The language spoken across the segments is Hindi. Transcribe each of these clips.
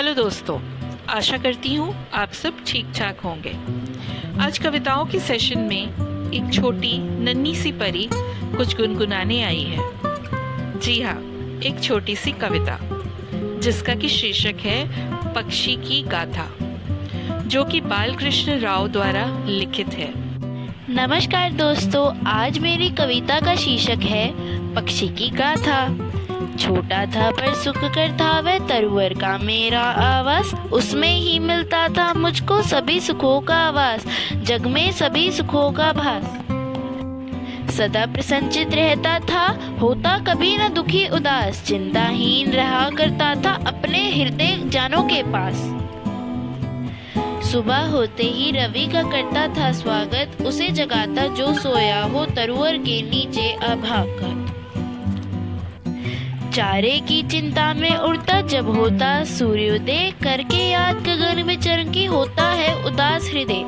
हेलो दोस्तों, आशा करती हूँ आप सब ठीक ठाक होंगे। आज कविताओं के सेशन में एक छोटी, नन्ही सी परी कुछ गुनगुनाने आई है। जी हाँ एक छोटी सी कविता, जिसका कि शीर्षक है पक्षी की गाथा, जो कि बालकृष्ण राव द्वारा लिखित है। नमस्कार दोस्तों, आज मेरी कविता का शीर्षक है पक्षी की गाथा। छोटा था पर सुख कर था वह तरवर का मेरा आवास। उसमें ही मिलता था मुझको सभी सुखों का आवास जग में सभी सुखों का भास। सदा प्रसन्नचित रहता था, होता कभी न दुखी उदास। चिंताहीन रहा करता था अपने हृदय जानों के पास। सुबह होते ही रवि का करता था स्वागत, उसे जगाता जो सोया हो तरुवर के नीचे अभागत चारे की चिंता में उड़ता जब होता सूर्योदय करके याद, गगन में चरंकी होता है उदास हृदय।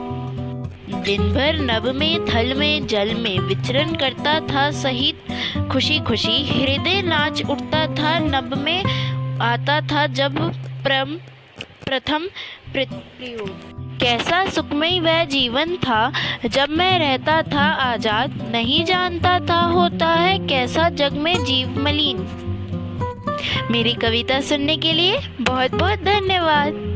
दिन भर नभ में, थल में, जल में विचरण करता था सहित खुशी खुशी हृदय नाच उठता था, नभ में आता था जब प्रम, प्रथम कैसा सुखमय वह जीवन था, जब मैं रहता था आज़ाद, नहीं जानता था होता है कैसा जग में जीव मलिन। मेरी कविता सुनने के लिए बहुत बहुत धन्यवाद।